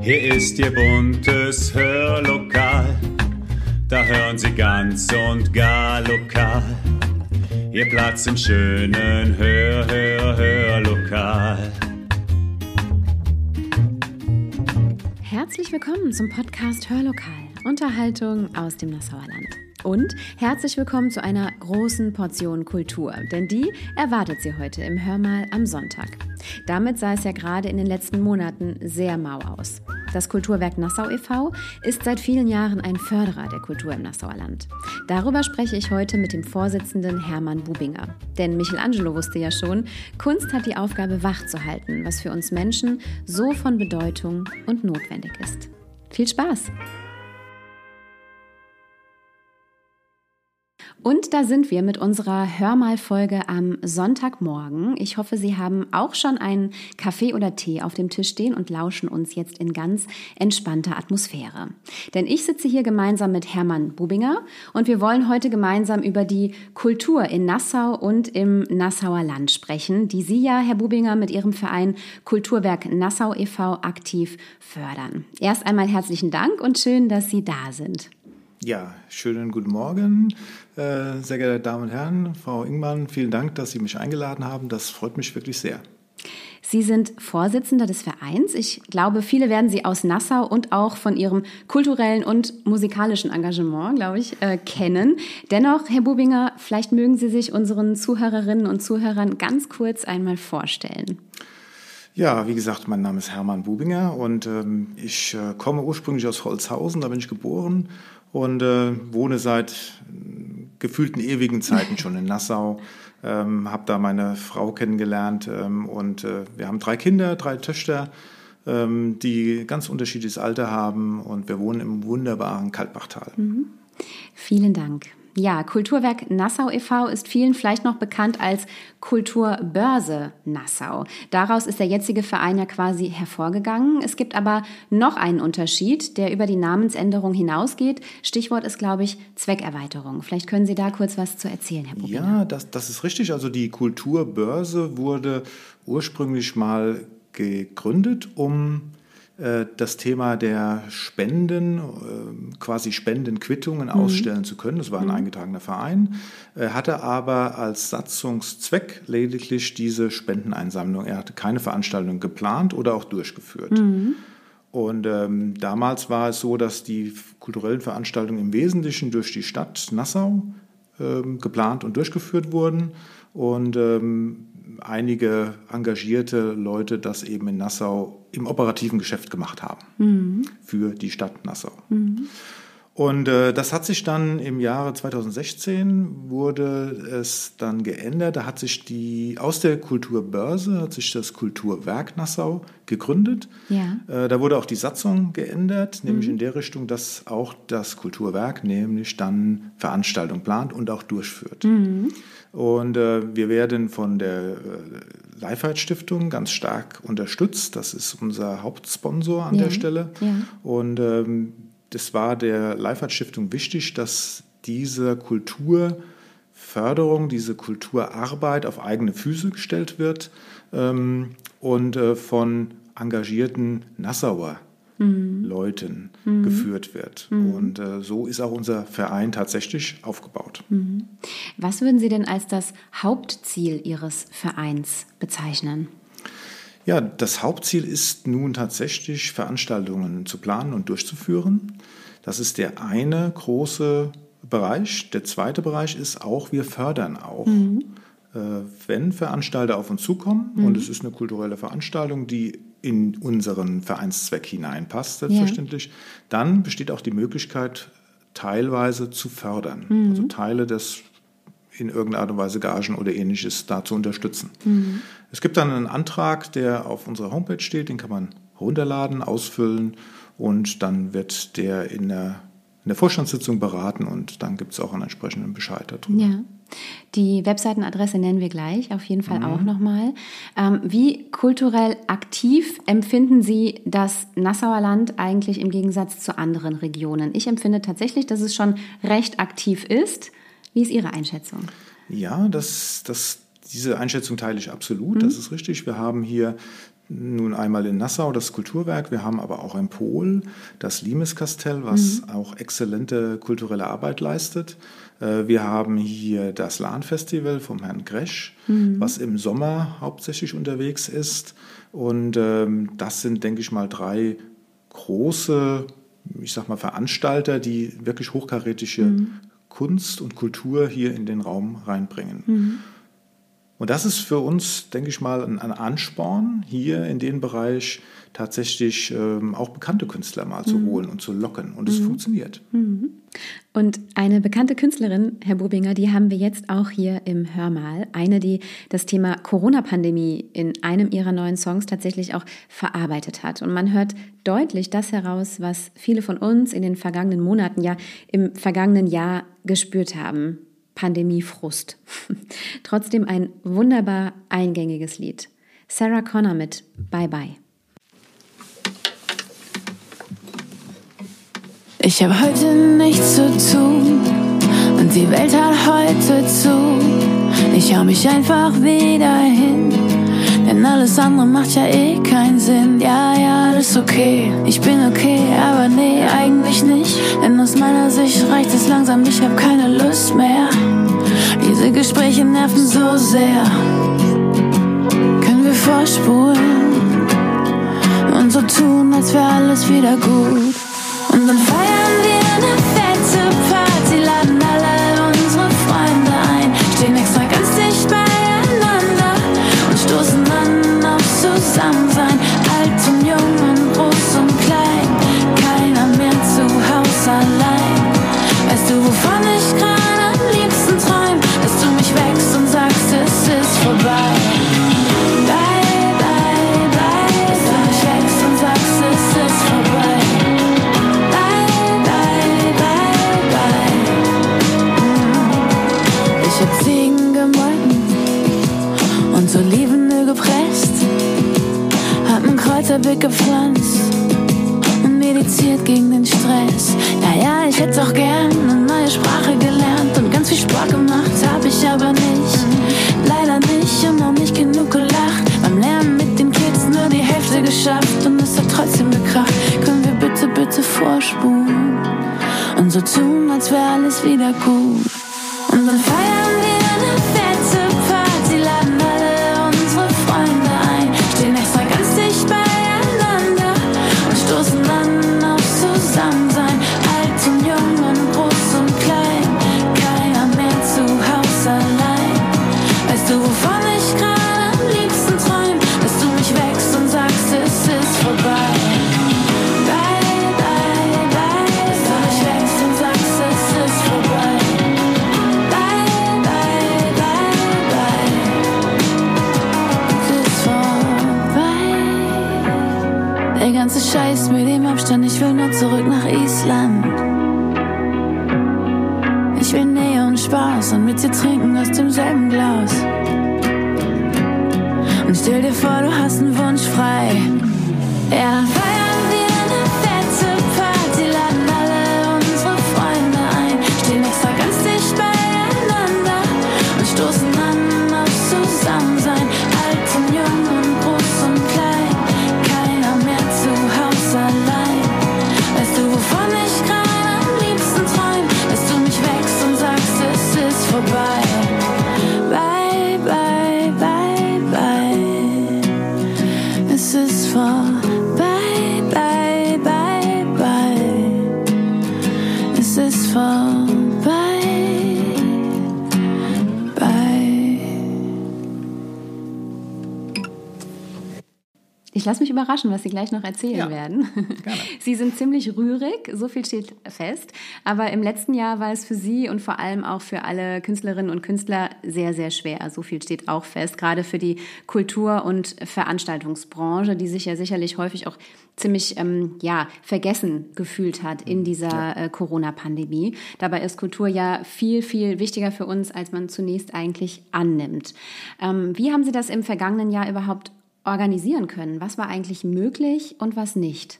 Hier ist Ihr buntes Hörlokal, da hören Sie ganz und gar lokal. Ihr Platz im schönen Hör, Hör, Hörlokal. Herzlich willkommen zum Podcast Hörlokal, Unterhaltung aus dem Nassauer Land. Und herzlich willkommen zu einer großen Portion Kultur, denn die erwartet Sie heute im Hörmal am Sonntag. Damit sah es ja gerade in den letzten Monaten sehr mau aus. Das Kulturwerk Nassau e.V. ist seit vielen Jahren ein Förderer der Kultur im Nassauer Land. Darüber spreche ich heute mit dem Vorsitzenden Hermann Bubinger. Denn Michelangelo wusste ja schon, Kunst hat die Aufgabe, wach zu halten, was für uns Menschen so von Bedeutung und notwendig ist. Viel Spaß! Und da sind wir mit unserer Hörmal-Folge am Sonntagmorgen. Ich hoffe, Sie haben auch schon einen Kaffee oder Tee auf dem Tisch stehen und lauschen uns jetzt in ganz entspannter Atmosphäre. Denn ich sitze hier gemeinsam mit Hermann Bubinger und wir wollen heute gemeinsam über die Kultur in Nassau und im Nassauer Land sprechen, die Sie ja, Herr Bubinger, mit Ihrem Verein Kulturwerk Nassau e.V. aktiv fördern. Erst einmal herzlichen Dank und schön, dass Sie da sind. Ja, schönen guten Morgen, äh, sehr geehrte Damen und Herren. Frau Ingmann, vielen Dank, dass Sie mich eingeladen haben. Das freut mich wirklich sehr. Sie sind Vorsitzender des Vereins. Ich glaube, viele werden Sie aus Nassau und auch von Ihrem kulturellen und musikalischen Engagement, glaube ich, äh, kennen. Dennoch, Herr Bubinger, vielleicht mögen Sie sich unseren Zuhörerinnen und Zuhörern ganz kurz einmal vorstellen. Ja, wie gesagt, mein Name ist Hermann Bubinger und ähm, ich äh, komme ursprünglich aus Holzhausen, da bin ich geboren und äh, wohne seit gefühlten ewigen Zeiten schon in Nassau. Ähm, habe da meine Frau kennengelernt ähm, und äh, wir haben drei Kinder, drei Töchter, ähm, die ganz unterschiedliches Alter haben und wir wohnen im wunderbaren Kaltbachtal. Mhm. Vielen Dank. Ja, Kulturwerk Nassau e.V. ist vielen vielleicht noch bekannt als Kulturbörse Nassau. Daraus ist der jetzige Verein ja quasi hervorgegangen. Es gibt aber noch einen Unterschied, der über die Namensänderung hinausgeht. Stichwort ist, glaube ich, Zweckerweiterung. Vielleicht können Sie da kurz was zu erzählen, Herr Bubina. Ja, das, das ist richtig. Also die Kulturbörse wurde ursprünglich mal gegründet, um das Thema der Spenden, äh, quasi Spendenquittungen mhm. ausstellen zu können. Das war ein mhm. eingetragener Verein, äh, hatte aber als Satzungszweck lediglich diese Spendeneinsammlung. Er hatte keine Veranstaltung geplant oder auch durchgeführt. Mhm. Und ähm, damals war es so, dass die kulturellen Veranstaltungen im Wesentlichen durch die Stadt Nassau ähm, geplant und durchgeführt wurden. Und ähm, einige engagierte Leute das eben in Nassau im operativen Geschäft gemacht haben mhm. für die Stadt Nassau. Mhm. Und äh, das hat sich dann im Jahre 2016 wurde es dann geändert. Da hat sich die aus der Kulturbörse hat sich das Kulturwerk Nassau gegründet. Ja. Äh, da wurde auch die Satzung geändert, nämlich mhm. in der Richtung, dass auch das Kulturwerk nämlich dann Veranstaltungen plant und auch durchführt. Mhm. Und äh, wir werden von der äh, Lifeheit Stiftung ganz stark unterstützt. Das ist unser Hauptsponsor an ja. der Stelle. Ja. Und ähm, das war der Lifeheit Stiftung wichtig, dass diese Kulturförderung, diese Kulturarbeit auf eigene Füße gestellt wird ähm, und äh, von engagierten Nassauer mhm. Leuten mhm. geführt wird. Mhm. Und äh, so ist auch unser Verein tatsächlich aufgebaut. Mhm. Was würden Sie denn als das Hauptziel Ihres Vereins bezeichnen? Ja, das Hauptziel ist nun tatsächlich Veranstaltungen zu planen und durchzuführen. Das ist der eine große Bereich. Der zweite Bereich ist auch, wir fördern auch. Mhm. Äh, wenn Veranstalter auf uns zukommen mhm. und es ist eine kulturelle Veranstaltung, die in unseren Vereinszweck hineinpasst, selbstverständlich, ja. dann besteht auch die Möglichkeit, teilweise zu fördern. Mhm. Also Teile des in irgendeiner Art und Weise Gagen oder ähnliches da zu unterstützen. Mhm. Es gibt dann einen Antrag, der auf unserer Homepage steht, den kann man runterladen, ausfüllen und dann wird der in der, in der Vorstandssitzung beraten und dann gibt es auch einen entsprechenden Bescheid darüber. Ja. Die Webseitenadresse nennen wir gleich, auf jeden Fall mhm. auch nochmal. Ähm, wie kulturell aktiv empfinden Sie das Nassauer Land eigentlich im Gegensatz zu anderen Regionen? Ich empfinde tatsächlich, dass es schon recht aktiv ist. Wie ist Ihre Einschätzung? Ja, das, das, diese Einschätzung teile ich absolut. Mhm. Das ist richtig. Wir haben hier nun einmal in Nassau das Kulturwerk, wir haben aber auch in Pol das Limeskastell, was mhm. auch exzellente kulturelle Arbeit leistet. Äh, wir haben hier das LAN-Festival vom Herrn Gresch, mhm. was im Sommer hauptsächlich unterwegs ist. Und ähm, das sind, denke ich mal, drei große, ich sag mal, Veranstalter, die wirklich hochkarätische mhm. Kunst und Kultur hier in den Raum reinbringen. Mhm. Und das ist für uns, denke ich mal, ein, Ansporn, hier in den Bereich tatsächlich ähm, auch bekannte Künstler mal mhm. zu holen und zu locken. Und es mhm. funktioniert. Mhm. Und eine bekannte Künstlerin, Herr Bobinger, die haben wir jetzt auch hier im Hörmal. Eine, die das Thema Corona-Pandemie in einem ihrer neuen Songs tatsächlich auch verarbeitet hat. Und man hört deutlich das heraus, was viele von uns in den vergangenen Monaten, ja im vergangenen Jahr gespürt haben. Pandemiefrust. Trotzdem ein wunderbar eingängiges Lied. Sarah Connor mit Bye Bye. Ich habe heute nichts zu tun und die Welt hat heute zu. Ich hau mich einfach wieder hin, alles andere macht ja eh keinen Sinn. Ja, ja, alles okay, ich bin okay, aber nee, eigentlich nicht. Denn aus meiner Sicht reicht es langsam, ich hab keine Lust mehr. Diese Gespräche nerven so sehr. Können wir vorspulen und so tun, als wäre alles wieder gut. Lasse mich überraschen, was Sie gleich noch erzählen Ja, werden. gerne. Sie sind ziemlich rührig, so viel steht fest. Aber im letzten Jahr war es für Sie und vor allem auch für alle Künstlerinnen und Künstler sehr, sehr schwer. So viel steht auch fest, gerade für die Kultur- und Veranstaltungsbranche, die sich ja sicherlich häufig auch ziemlich ähm, ja, vergessen gefühlt hat in dieser äh, Corona-Pandemie. Dabei ist Kultur ja viel, viel wichtiger für uns, als man zunächst eigentlich annimmt. Ähm, wie haben Sie das im vergangenen Jahr überhaupt organisieren können? Was war eigentlich möglich und was nicht?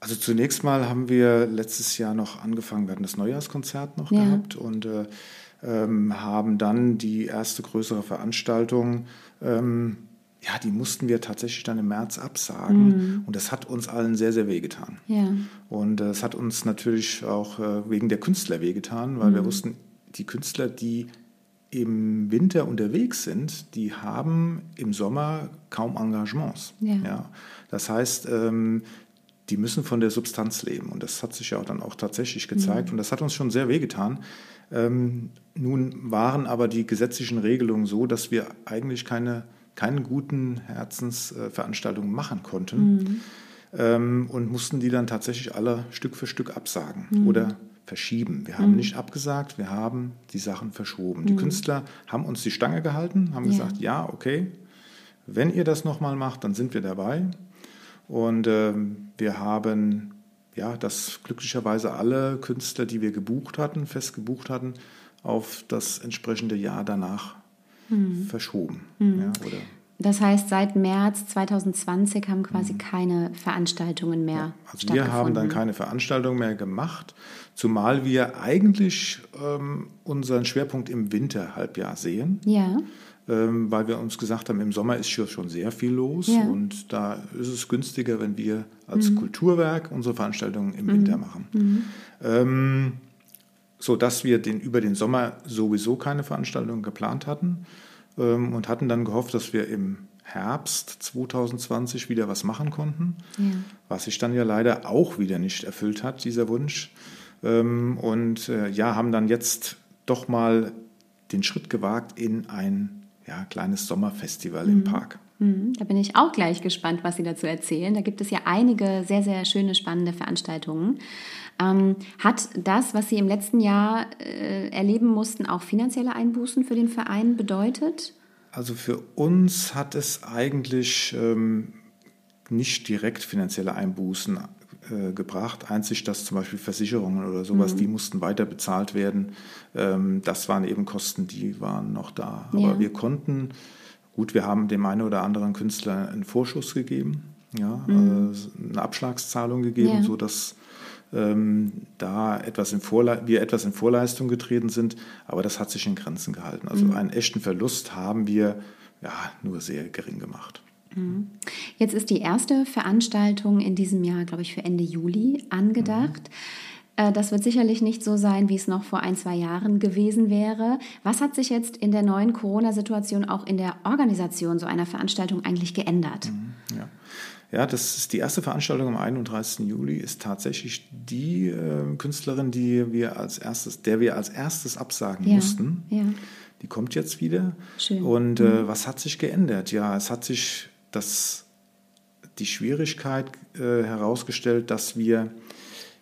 Also zunächst mal haben wir letztes Jahr noch angefangen, wir hatten das Neujahrskonzert noch Ja. gehabt und äh, ähm, haben dann die erste größere Veranstaltung ähm, ja, die mussten wir tatsächlich dann im März absagen. Mhm. Und das hat uns allen sehr, sehr wehgetan. Ja. Und es hat uns natürlich auch äh, wegen der Künstler wehgetan, weil mhm. wir wussten, die Künstler, die im Winter unterwegs sind, die haben im Sommer kaum Engagements. Ja. ja. Das heißt, ähm, die müssen von der Substanz leben. Und das hat sich ja auch dann auch tatsächlich gezeigt. Mhm. Und das hat uns schon sehr wehgetan. Ähm, nun waren aber die gesetzlichen Regelungen so, dass wir eigentlich keine, keine guten Herzensveranstaltungen machen konnten. Mhm. Ähm, und mussten die dann tatsächlich alle Stück für Stück absagen. Mhm. Oder verschieben. Wir haben mhm. nicht abgesagt, wir haben die Sachen verschoben. Die mhm. Künstler haben uns die Stange gehalten, haben ja. gesagt, ja, okay, wenn ihr das nochmal macht, dann sind wir dabei. Und äh, wir haben ja, das glücklicherweise alle Künstler, die wir gebucht hatten, fest gebucht hatten, auf das entsprechende Jahr danach mhm. verschoben. Mhm. Ja, oder das heißt, seit März 2020 haben quasi mhm. keine Veranstaltungen mehr ja, also Wir haben dann keine Veranstaltungen mehr gemacht, zumal wir eigentlich ähm, unseren Schwerpunkt im Winterhalbjahr sehen. Ja. Ähm, weil wir uns gesagt haben, im Sommer ist schon sehr viel los ja. und da ist es günstiger, wenn wir als mhm. Kulturwerk unsere Veranstaltungen im mhm. Winter machen. Mhm. Ähm, so dass wir den, über den Sommer sowieso keine Veranstaltungen geplant hatten und hatten dann gehofft, dass wir im Herbst 2020 wieder was machen konnten, ja. was sich dann ja leider auch wieder nicht erfüllt hat, dieser Wunsch. Ähm, und äh, ja, haben dann jetzt doch mal den Schritt gewagt in ein ja, kleines Sommerfestival mhm. im Park. Mhm. Da bin ich auch gleich gespannt, was Sie dazu erzählen. Da gibt es ja einige sehr, sehr schöne, spannende Veranstaltungen. Ähm, hat das, was Sie im letzten Jahr äh, erleben mussten, auch finanzielle Einbußen für den Verein bedeutet? Also für uns hat es eigentlich ähm, nicht direkt finanzielle Einbußen äh, gebracht. Einzig, dass zum Beispiel Versicherungen oder sowas, mhm. die mussten weiter bezahlt werden. Ähm, das waren eben Kosten, die waren noch da. Aber ja. wir konnten, gut, wir haben dem einen oder anderen Künstler einen Vorschuss gegeben, ja, mhm. äh, eine Abschlagszahlung gegeben, ja. sodass ähm, da etwas in Vorle wir etwas in Vorleistung getreten sind, aber das hat sich in Grenzen gehalten. Also mhm. einen echten Verlust haben wir ja, nur sehr gering gemacht. Mhm. Jetzt ist die erste Veranstaltung in diesem Jahr, glaube ich, für Ende Juli angedacht. Mhm. Das wird sicherlich nicht so sein, wie es noch vor ein, zwei Jahren gewesen wäre. Was hat sich jetzt in der neuen Corona-Situation auch in der Organisation so einer Veranstaltung eigentlich geändert? Mhm, ja. Ja, das ist die erste Veranstaltung am 31. Juli, ist tatsächlich die äh, Künstlerin, die wir als erstes, der wir als erstes absagen ja, mussten. Ja. Die kommt jetzt wieder. Schön. Und äh, mhm. was hat sich geändert? Ja, es hat sich das, die Schwierigkeit äh, herausgestellt, dass wir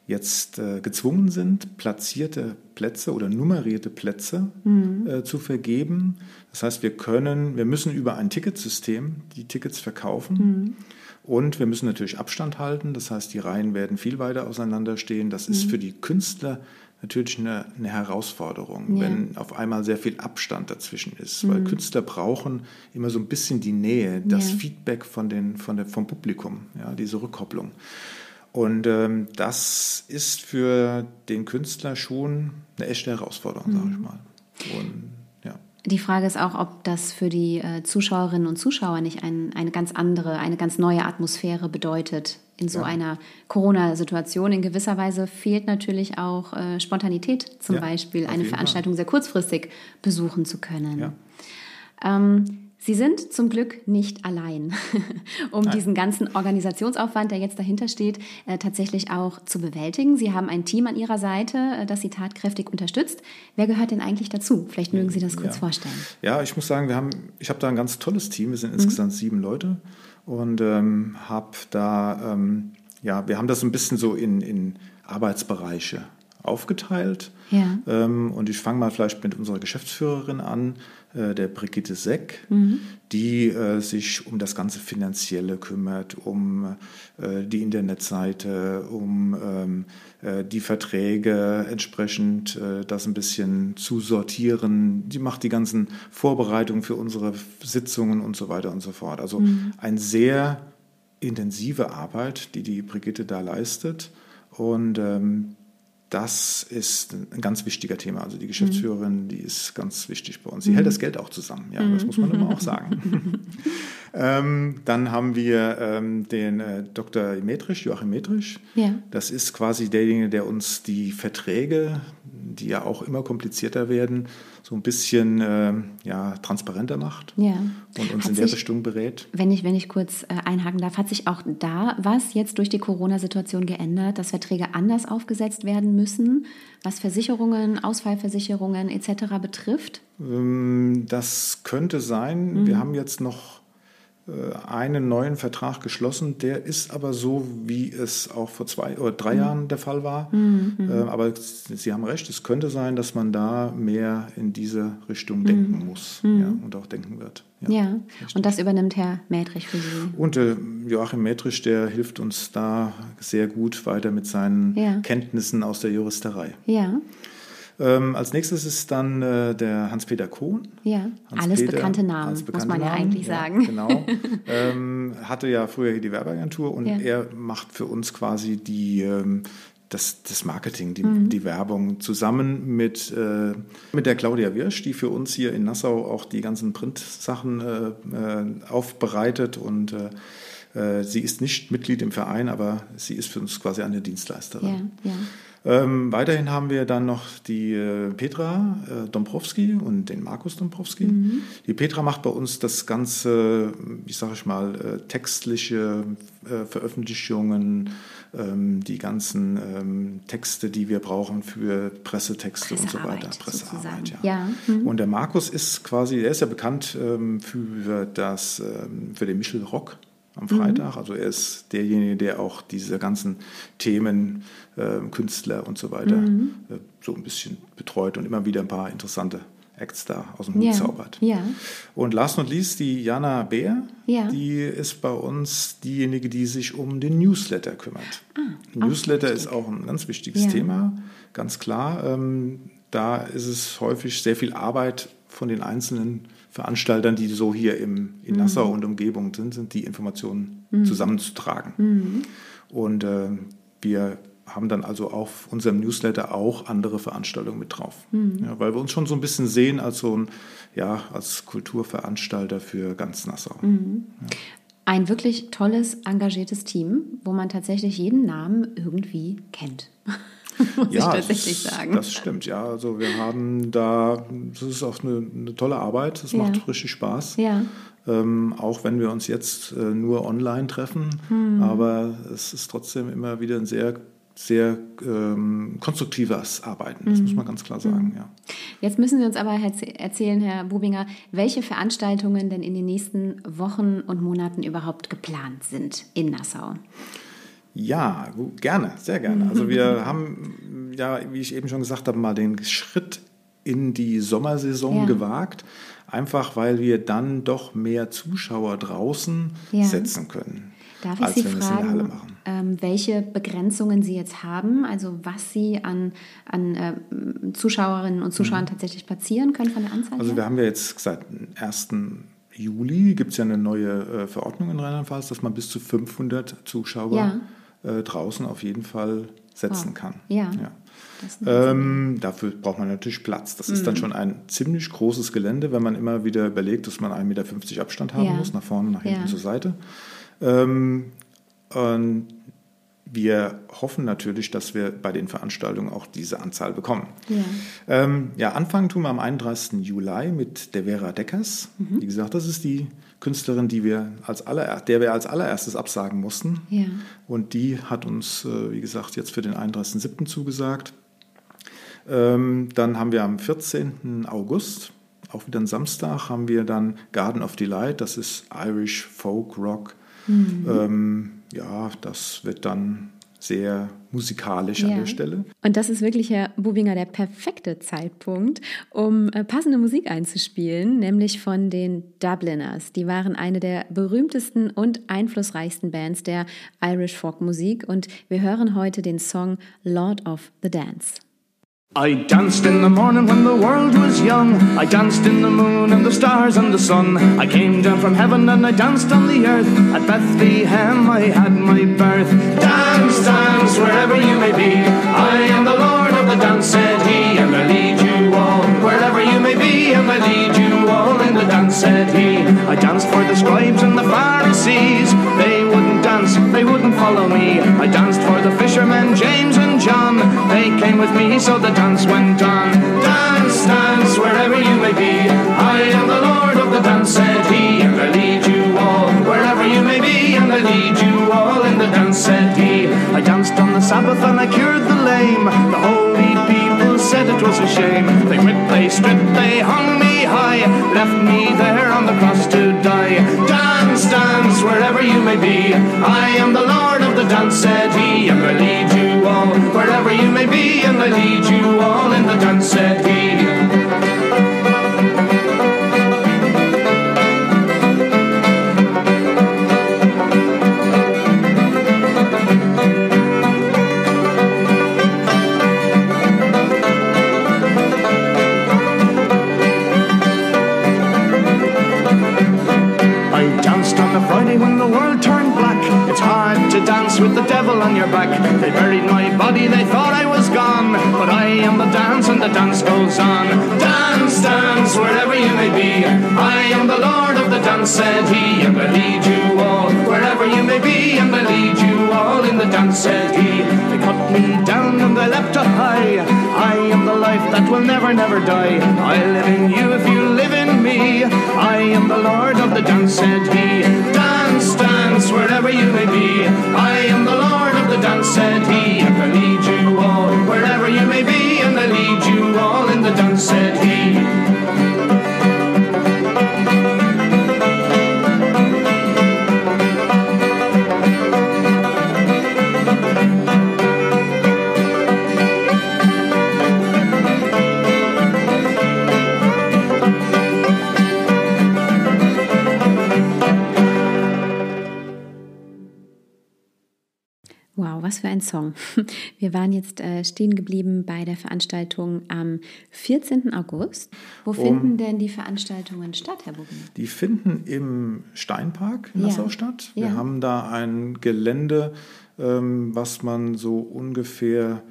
jetzt äh, gezwungen sind, platzierte Plätze oder nummerierte Plätze mhm. äh, zu vergeben. Das heißt, wir können, wir müssen über ein Ticketsystem die Tickets verkaufen. Mhm. Und wir müssen natürlich Abstand halten. Das heißt, die Reihen werden viel weiter auseinanderstehen. Das ist mhm. für die Künstler natürlich eine, eine Herausforderung, ja. wenn auf einmal sehr viel Abstand dazwischen ist. Mhm. Weil Künstler brauchen immer so ein bisschen die Nähe, das ja. Feedback von den, von der, vom Publikum, ja, diese Rückkopplung. Und ähm, das ist für den Künstler schon eine echte Herausforderung, mhm. sage ich mal. Und die Frage ist auch, ob das für die äh, Zuschauerinnen und Zuschauer nicht ein, eine ganz andere, eine ganz neue Atmosphäre bedeutet in so ja. einer Corona-Situation. In gewisser Weise fehlt natürlich auch äh, Spontanität, zum ja, Beispiel eine Veranstaltung Fall. sehr kurzfristig besuchen zu können. Ja. Ähm, Sie sind zum Glück nicht allein, um Nein. diesen ganzen Organisationsaufwand, der jetzt dahinter steht, äh, tatsächlich auch zu bewältigen. Sie haben ein Team an Ihrer Seite, äh, das Sie tatkräftig unterstützt. Wer gehört denn eigentlich dazu? Vielleicht mögen Sie das kurz ja. vorstellen. Ja, ich muss sagen, wir haben, ich habe da ein ganz tolles Team. Wir sind mhm. insgesamt sieben Leute und ähm, habe da, ähm, ja, wir haben das ein bisschen so in, in Arbeitsbereiche aufgeteilt. Ja. Ähm, und ich fange mal vielleicht mit unserer Geschäftsführerin an, äh, der Brigitte Seck, mhm. die äh, sich um das ganze Finanzielle kümmert, um äh, die Internetseite, um ähm, äh, die Verträge entsprechend äh, das ein bisschen zu sortieren. Die macht die ganzen Vorbereitungen für unsere Sitzungen und so weiter und so fort. Also mhm. eine sehr intensive Arbeit, die die Brigitte da leistet. Und ähm, das ist ein ganz wichtiger Thema. Also die Geschäftsführerin, die ist ganz wichtig bei uns. Sie mhm. hält das Geld auch zusammen, ja, das muss man immer auch sagen. Ähm, dann haben wir ähm, den äh, Dr. Metrisch, Joachim Metrisch. Ja. Das ist quasi derjenige, der uns die Verträge, die ja auch immer komplizierter werden, so ein bisschen äh, ja, transparenter macht Ja. und uns Hat in der sich- Richtung berät. Wenn ich, wenn ich kurz äh, einhaken darf, hat sich auch da was jetzt durch die Corona-Situation geändert, dass Verträge anders aufgesetzt werden müssen, was Versicherungen, Ausfallversicherungen etc. betrifft? Ähm, Das könnte sein. Mhm. Wir haben jetzt noch einen neuen Vertrag geschlossen. Der ist aber so, wie es auch vor zwei oder Mhm. drei Jahren der Fall war. Äh, Aber Sie haben recht, es könnte sein, dass man da mehr in diese Richtung denken muss ja, und auch denken wird. Mhm. Ja. Und das übernimmt Herr Mädrich für Sie. Und äh, Joachim Metrisch, der hilft uns da sehr gut weiter mit seinen Ja. Kenntnissen aus der Juristerei. Ja, Ähm, als nächstes ist dann äh, der Hans-Peter Kohn. ja. Hans Alles Peter, bekannte Namen, alles muss bekannte man ja Namen, eigentlich sagen. Genau. ähm, hatte ja früher hier die Werbeagentur und Ja. er macht für uns quasi die, ähm, das, das Marketing, die, Mhm. die Werbung zusammen mit, äh, mit der Claudia Wirsch, die für uns hier in Nassau auch die ganzen Print-Sachen äh, äh, aufbereitet und äh, äh, sie ist nicht Mitglied im Verein, aber sie ist für uns quasi eine Dienstleisterin. Ja, ja. Ähm, weiterhin haben wir dann noch die äh, Petra äh, Dombrowski und den Markus Dombrowski. Die Petra macht bei uns das ganze, wie sage ich mal, äh, textliche äh, Veröffentlichungen, ähm, die ganzen ähm, Texte, die wir brauchen für Pressetexte und so weiter. Pressearbeit sozusagen. ja. Ja, mhm. Und der Markus ist quasi, er ist ja bekannt ähm, für das, ähm, für den Michel Rock am Mhm. Freitag. Also er ist derjenige, der auch diese ganzen Themen, ähm, Künstler und so weiter Mhm. äh, so ein bisschen betreut und immer wieder ein paar interessante Acts da aus dem Hut Ja, zaubert. ja. Und last not least die Jana Beer, Ja. die ist bei uns diejenige, die sich um den Newsletter kümmert. Newsletter ist auch ein ganz wichtiges Ah. Thema, ganz klar. Ähm, da ist es häufig sehr viel Arbeit von den einzelnen Veranstaltern, die so hier im, in Mhm. Nassau und Umgebung sind, sind die Informationen zusammenzutragen. Mhm. Und äh, wir haben dann also auf unserem Newsletter auch andere Veranstaltungen mit drauf. Mhm. Ja, weil wir uns schon so ein bisschen sehen als so ein, ja, als Kulturveranstalter für ganz Nassau. Mhm. Ein wirklich tolles, engagiertes Team, wo man tatsächlich jeden Namen irgendwie kennt. Muss ich tatsächlich das, sagen. Das stimmt, ja. Also wir haben da, das ist auch eine, eine tolle Arbeit, das Ja. macht richtig Spaß. Ja. Ähm, auch wenn wir uns jetzt äh, nur online treffen, Hm. aber es ist trotzdem immer wieder ein sehr, sehr ähm, konstruktives Arbeiten, das Hm. muss man ganz klar sagen, ja. Jetzt müssen Sie uns aber erz- erzählen, Herr Bubinger, welche Veranstaltungen denn in den nächsten Wochen und Monaten überhaupt geplant sind in Nassau. Ja, gut, gerne, sehr gerne. Also wir haben ja, wie ich eben schon gesagt habe, mal den Schritt in die Sommersaison Ja. gewagt, einfach weil wir dann doch mehr Zuschauer draußen Ja. setzen können, Darf ich als Sie fragen, machen. ähm, welche Begrenzungen Sie jetzt haben, also was Sie an, an äh, Zuschauerinnen und Zuschauern tatsächlich platzieren können von der Anzahl Mhm. Also her? wir haben ja jetzt seit dem 1. Juli gibt es ja eine neue äh, Verordnung in Rheinland-Pfalz, dass man bis zu 500 Zuschauer äh, draußen auf jeden Fall setzen Wow. kann. Ja. ja. Ähm, dafür braucht man natürlich Platz. Das ist dann Mhm. schon ein ziemlich großes Gelände, wenn man immer wieder überlegt, dass man 1,50 Meter Abstand haben Ja. muss, nach vorne, nach hinten Ja. zur Seite. Ähm, und wir hoffen natürlich, dass wir bei den Veranstaltungen auch diese Anzahl bekommen. Ja. Ähm, ja, anfangen tun wir am 31. Juli mit der Vera Deckers. Mhm. Wie gesagt, das ist die Künstlerin, die wir als aller, der wir als allererstes absagen mussten. Ja. Und die hat uns, äh, wie gesagt, jetzt für den 31.07. zugesagt. Ähm, dann haben wir am 14. August, auch wieder ein Samstag, haben wir dann Garden of Delight. Das ist Irish Folk Rock. Mhm. Ähm, ja, das wird dann sehr musikalisch an Ja. der Stelle. Und das ist wirklich, Herr Bubinger, der perfekte Zeitpunkt, um äh, passende Musik einzuspielen, nämlich von den Dubliners. Die waren eine der berühmtesten und einflussreichsten Bands der Irish Folk Musik und wir hören heute den Song Lord of the Dance. I danced in the morning when the world was young. I danced in the moon and the stars and the sun. I came down from heaven and I danced on the earth. At Bethlehem I had my birth. Dance, dance, wherever you may be. I am the Lord of the dance, said he, and I lead you all Wherever you may be, and I lead you all in the dance, said he. I danced for the scribes and the Pharisees. They wouldn't dance, they wouldn't follow me. I danced for the fishermen, James and John. They came with me, so the dance went on. Dance, dance, wherever you may be. I am the Lord of the dance, said he, and I lead you all wherever you may be, and I lead you all in the dance, said he. I danced on the Sabbath and I cured the lame. The holy people said it was a shame. They whipped, they stripped, they hung me high, left me there on the cross to die. Dance, dance, wherever you may be. I am the Lord of the dance, said he, and I lead you wherever you may be, and I lead you all in the dance, said with the devil on your back. They buried my body, they thought I was gone. But I am the dance and the dance goes on. Dance, dance, wherever you may be. I am the Lord of the dance, said he. And I lead you all, wherever you may be. And I lead you all in the dance, said he. They cut me down and they left up high. I am the life that will never, never die. I live in you if you live in me. I am the Lord of the dance, said he. Wherever you may be. I am the Lord of the dance, said he. And I lead you all, wherever you may be. And I lead you all in the dance, said he. Was für ein Song. Wir waren jetzt äh, stehen geblieben bei der Veranstaltung am 14. August. Wo finden denn die Veranstaltungen statt, Herr Bubner? Die finden im Steinpark in Ja. Nassau statt. Wir Ja. haben da ein Gelände, ähm, was man so ungefähr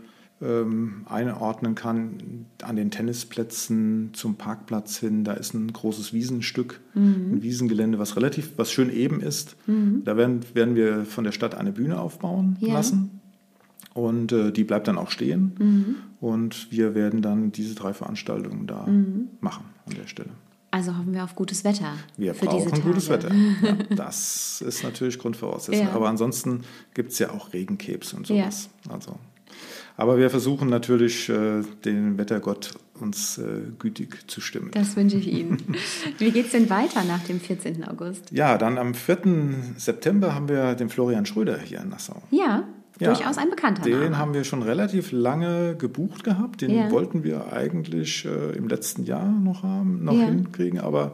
ähm, einordnen kann an den Tennisplätzen zum Parkplatz hin. Da ist ein großes Wiesenstück, Mhm. ein Wiesengelände, was relativ, was schön eben ist. Da werden, werden wir von der Stadt eine Bühne aufbauen Ja. lassen. Und äh, die bleibt dann auch stehen. Mhm. Und wir werden dann diese drei Veranstaltungen da Mhm. machen an der Stelle. Also hoffen wir auf gutes Wetter. Wir brauchen gutes Wetter. Ja, das ist natürlich Grundvoraussetzung. Ja. Aber ansonsten gibt es ja auch Regenkebs und sowas. Also, aber wir versuchen natürlich, äh, den Wettergott uns äh, gütig zu stimmen. Das wünsche ich Ihnen. Wie geht es denn weiter nach dem 14. August? Ja, dann am 4. September haben wir den Florian Schröder hier in Nassau. Ja, Ja, durchaus ein bekannter Den Name. haben wir schon relativ lange gebucht gehabt. Den Ja. wollten wir eigentlich äh, im letzten Jahr noch haben, noch Ja. hinkriegen. Aber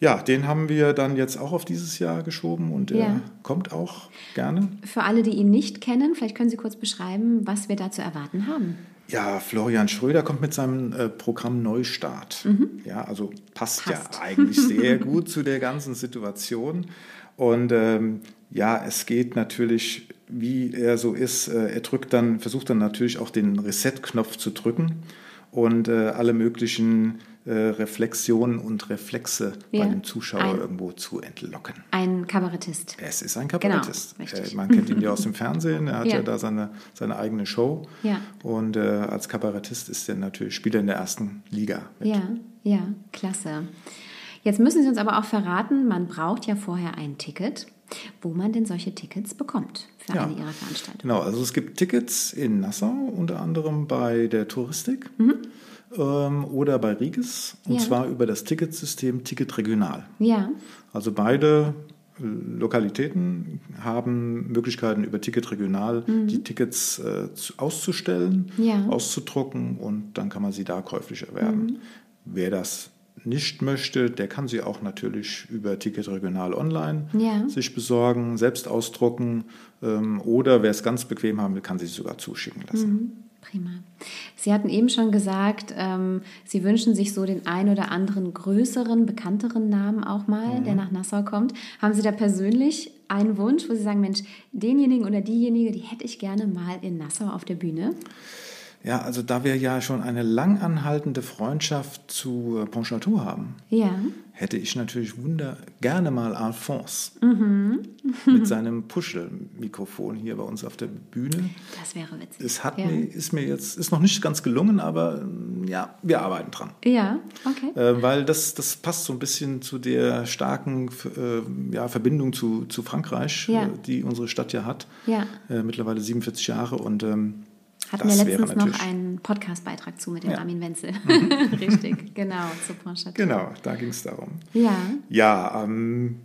ja, den haben wir dann jetzt auch auf dieses Jahr geschoben und er Ja. kommt auch gerne. Für alle, die ihn nicht kennen, vielleicht können Sie kurz beschreiben, was wir da zu erwarten haben. Ja, Florian Schröder kommt mit seinem äh, Programm Neustart. Ja, also passt, Mhm. Passt. ja eigentlich sehr gut zu der ganzen Situation. Und ähm, ja, es geht natürlich, wie er so ist, äh, er drückt dann, versucht dann natürlich auch den Reset-Knopf zu drücken und äh, alle möglichen äh, Reflexionen und Reflexe Ja. bei dem Zuschauer Ein- irgendwo zu entlocken. Ein Kabarettist. Es ist ein Kabarettist. Genau. Äh, Man kennt ihn ja aus dem Fernsehen. Er hat Ja. ja, da seine, seine eigene Show. Ja. Und äh, als Kabarettist ist er natürlich Spieler in der ersten Liga. Ja, ja, klasse. Jetzt müssen Sie uns aber auch verraten, man braucht ja vorher ein Ticket, wo man denn solche Tickets bekommt für Ja. eine Ihrer Veranstaltungen. Genau, also es gibt Tickets in Nassau, unter anderem bei der Touristik ähm, oder bei Riges. Und Mhm. Ja. zwar über das Ticketsystem Ticket Regional. Ja, Also beide äh, Lokalitäten haben Möglichkeiten über Ticket Regional die Tickets äh, zu, auszustellen, Mhm. Ja. Mhm. auszudrucken und dann kann man sie da käuflich erwerben. Wer das nicht möchte, der kann sie auch natürlich über Ticket Regional online Ja. sich besorgen, selbst ausdrucken ähm, oder wer es ganz bequem haben will, kann sie sogar zuschicken lassen. Prima. Sie hatten eben schon gesagt, ähm, Sie wünschen sich so den ein oder anderen größeren, bekannteren Namen auch mal, Mhm. der nach Nassau kommt. Haben Sie da persönlich einen Wunsch, wo Sie sagen, Mensch, denjenigen oder diejenige, die hätte ich gerne mal in Nassau auf der Bühne? Ja, also da wir ja schon eine lang anhaltende Freundschaft zu äh, Pontchâteau haben, Ja. hätte ich natürlich wunder gerne mal Alphonse Mhm. mit seinem Puschel-Mikrofon hier bei uns auf der Bühne. Das wäre witzig. Es hat ja. mir, ist mir jetzt ist noch nicht ganz gelungen, aber ähm, ja, wir arbeiten dran. Ja, okay. Äh, weil das, das passt so ein bisschen zu der starken äh, ja, Verbindung zu, zu Frankreich, Ja. äh, die unsere Stadt ja hat. Ja. Äh, mittlerweile 47 Jahre und ähm, Hatten das wir letztens noch einen Podcast-Beitrag zu mit dem Ja. Armin Wenzel. Richtig, genau, zu Pontchâteau. Genau, da ging es darum. Ja, Ja, ähm,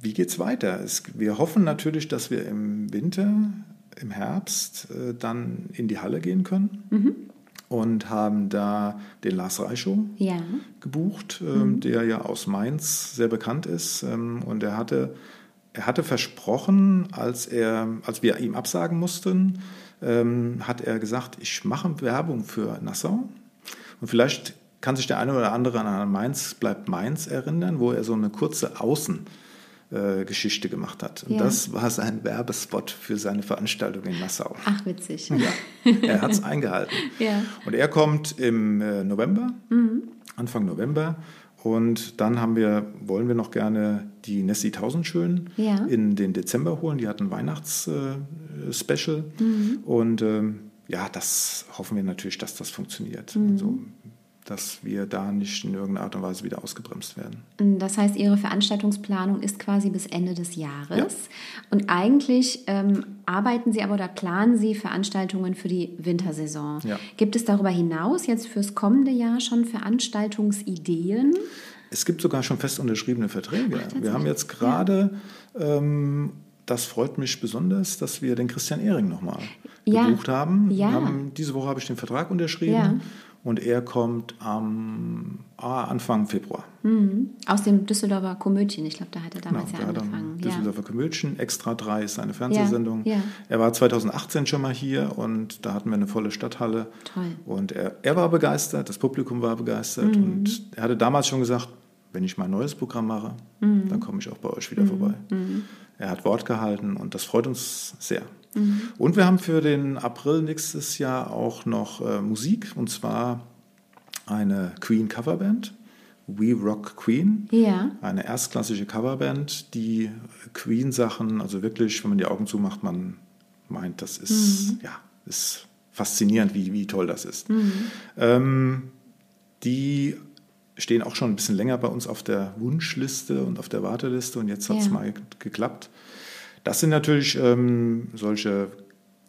wie geht's weiter? Es, wir hoffen natürlich, dass wir im Winter, im Herbst äh, dann in die Halle gehen können Mhm. und haben da den Lars Reichow ja, gebucht, ähm, der ja aus Mainz sehr bekannt ist. Ähm, und er hatte, er hatte versprochen, als, er, als wir ihm absagen mussten, ähm, hat er gesagt, ich mache Werbung für Nassau. Und vielleicht kann sich der eine oder andere an Mainz bleibt Mainz erinnern, wo er so eine kurze Außengeschichte gemacht hat. Und Ja. das war sein Werbespot für seine Veranstaltung in Nassau. ach witzig. Ja, er hat es eingehalten. Ja. Und er kommt im äh, November, Anfang November. Und dann haben wir, wollen wir noch gerne die Nessie Tausendschön Ja. in den Dezember holen. Die hat ein Weihnachts-Special. Und ähm, ja, das hoffen wir natürlich, dass das funktioniert. Also, dass wir da nicht in irgendeiner Art und Weise wieder ausgebremst werden. Das heißt, Ihre Veranstaltungsplanung ist quasi bis Ende des Jahres. Und eigentlich ähm, arbeiten Sie aber oder planen Sie Veranstaltungen für die Wintersaison. Ja. Gibt es darüber hinaus jetzt fürs kommende Jahr schon Veranstaltungsideen? Es gibt sogar schon fest unterschriebene Verträge. tatsächlich? wir haben jetzt gerade, ähm, das freut mich besonders, dass wir den Christian Ehring nochmal Ja. gebucht haben. Ja. Haben. Diese Woche habe ich den Vertrag unterschrieben Ja. und er kommt am ah, Anfang Februar. Mhm. Aus dem Düsseldorfer Komödien. Ich glaube, da hat er Genau, damals ja der hat angefangen. am Ja. Düsseldorfer Komödien, Extra 3 ist seine Fernsehsendung. Ja, ja. Er war 2018 schon mal hier und da hatten wir eine volle Stadthalle. Toll. Und er, er war begeistert, das Publikum war begeistert Mhm. und er hatte damals schon gesagt, wenn ich mal ein neues Programm mache, Mhm. dann komme ich auch bei euch wieder vorbei. Er hat Wort gehalten und das freut uns sehr. Mhm. Und wir haben für den April nächstes Jahr auch noch äh, Musik und zwar eine Queen Coverband, We Rock Queen. Ja. Eine erstklassige Coverband, die Queen-Sachen, also wirklich, wenn man die Augen zumacht, man meint, das ist, ja, ist faszinierend, wie, wie toll das ist. Ähm, die stehen auch schon ein bisschen länger bei uns auf der Wunschliste und auf der Warteliste und jetzt hat es Ja. mal geklappt. Das sind natürlich ähm, solche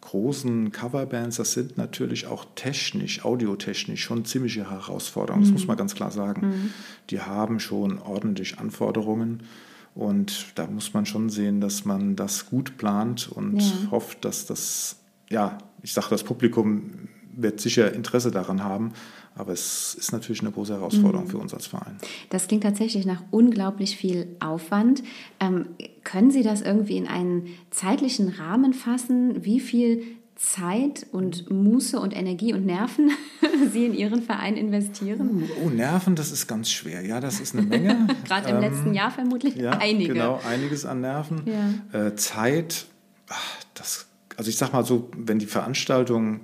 großen Coverbands, das sind natürlich auch technisch, audiotechnisch schon ziemliche Herausforderungen, das muss man ganz klar sagen. Die haben schon ordentlich Anforderungen und da muss man schon sehen, dass man das gut plant und Ja. hofft, dass das, ja, ich sage, das Publikum wird sicher Interesse daran haben, aber es ist natürlich eine große Herausforderung für uns als Verein. Das klingt tatsächlich nach unglaublich viel Aufwand. Ähm, können Sie das irgendwie in einen zeitlichen Rahmen fassen, wie viel Zeit und Muße und Energie und Nerven Sie in Ihren Verein investieren? Oh, Nerven, das ist ganz schwer. Ja, das ist eine Menge. Gerade im letzten Jahr vermutlich Ja, einige. genau, einiges an Nerven. Ja. Äh, Zeit, ach, das, also ich sag mal so, wenn die Veranstaltung äh,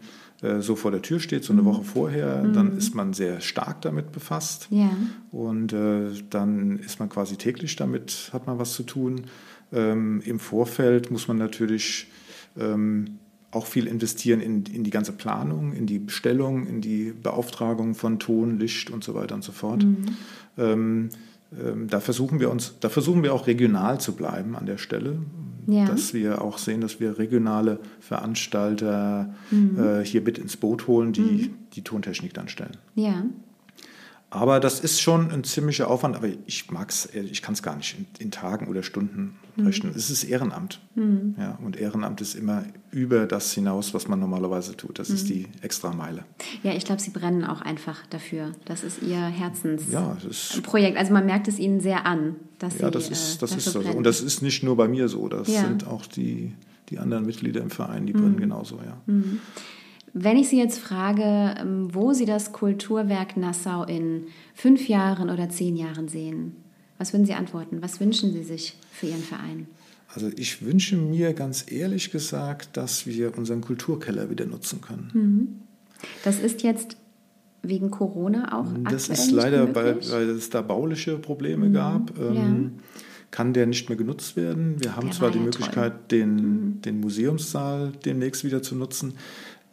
so vor der Tür steht, so eine Woche vorher, dann ist man sehr stark damit befasst. Mhm. Ja. Und äh, dann ist man quasi täglich damit, hat man was zu tun. Ähm, Im Vorfeld muss man natürlich ähm, auch viel investieren in, in die ganze Planung, in die Bestellung, in die Beauftragung von Ton, Licht und so weiter und so fort. Ähm, ähm, da versuchen wir uns, da versuchen wir auch regional zu bleiben an der Stelle, Ja. dass wir auch sehen, dass wir regionale Veranstalter äh, hier mit ins Boot holen, die die Tontechnik dann stellen. Ja. Aber das ist schon ein ziemlicher Aufwand, aber ich mag's, ich kann es gar nicht in, in Tagen oder Stunden rechnen. Es ist Ehrenamt. Ja, und Ehrenamt ist immer über das hinaus, was man normalerweise tut. Das ist die extra Meile. Ja, ich glaube, Sie brennen auch einfach dafür. Das ist Ihr Herzensprojekt. Ja, ist, Also man merkt es Ihnen sehr an, dass ja, Sie das ist, äh, das dafür ist so. brennen. Und das ist nicht nur bei mir so. Das Ja. sind auch die, die anderen Mitglieder im Verein, die brennen genauso, ja. Wenn ich Sie jetzt frage, ähm, wo Sie das Kulturwerk Nassau in fünf Jahren oder zehn Jahren sehen, was würden Sie antworten? Was wünschen Sie sich für Ihren Verein? Also ich wünsche mir ganz ehrlich gesagt, dass wir unseren Kulturkeller wieder nutzen können. Das ist jetzt wegen Corona auch Das ist leider, weil, weil es da bauliche Probleme gab, ähm, kann der nicht mehr genutzt werden. Wir haben Der zwar war die ja Möglichkeit, den, den Museumssaal demnächst wieder zu nutzen,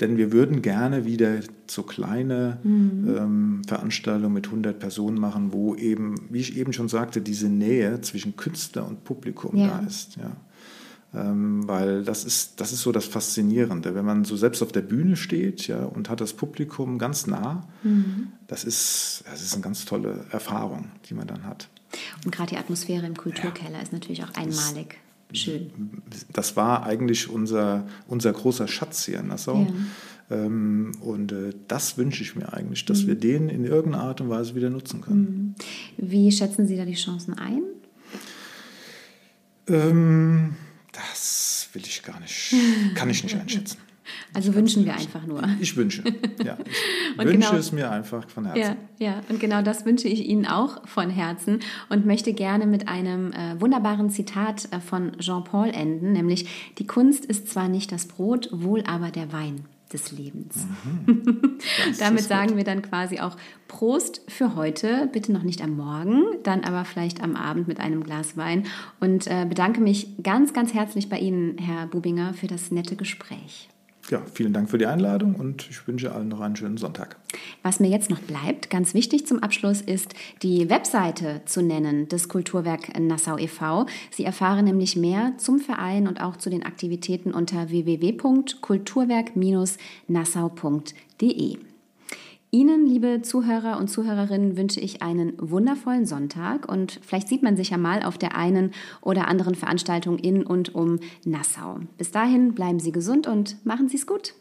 denn wir würden gerne wieder so kleine ähm, Veranstaltungen mit 100 Personen machen, wo eben, wie ich eben schon sagte, diese Nähe zwischen Künstler und Publikum Ja. da ist. Ja. Ähm, weil das ist, das ist so das Faszinierende. Wenn man so selbst auf der Bühne steht ja, und hat das Publikum ganz nah, das, ist, das ist eine ganz tolle Erfahrung, die man dann hat. Und gerade die Atmosphäre im Kulturkeller ist natürlich auch einmalig. Schön. Das war eigentlich unser, unser großer Schatz hier in Nassau. Ähm, und äh, das wünsche ich mir eigentlich, dass wir den in irgendeiner Art und Weise wieder nutzen können. Wie schätzen Sie da die Chancen ein? Ähm, das will ich gar nicht, kann ich nicht einschätzen. Also wünschen wir einfach nur. Ich wünsche, ja, ich wünsche genau- es mir einfach von Herzen. Ja, ja, und genau das wünsche ich Ihnen auch von Herzen und möchte gerne mit einem äh, wunderbaren Zitat äh, von Jean-Paul enden, nämlich die Kunst ist zwar nicht das Brot, wohl aber der Wein des Lebens. Das Damit sagen gut. wir dann quasi auch Prost für heute, bitte noch nicht am Morgen, dann aber vielleicht am Abend mit einem Glas Wein und äh, bedanke mich ganz, ganz herzlich bei Ihnen, Herr Bubinger, für das nette Gespräch. Ja, vielen Dank für die Einladung und ich wünsche allen noch einen schönen Sonntag. Was mir jetzt noch bleibt, ganz wichtig zum Abschluss, ist die Webseite zu nennen des Kulturwerk Nassau e.V. Sie erfahren nämlich mehr zum Verein und auch zu den Aktivitäten unter www.kulturwerk-nassau.de. Ihnen, liebe Zuhörer und Zuhörerinnen, wünsche ich einen wundervollen Sonntag und vielleicht sieht man sich ja mal auf der einen oder anderen Veranstaltung in und um Nassau. Bis dahin bleiben Sie gesund und machen Sie es gut.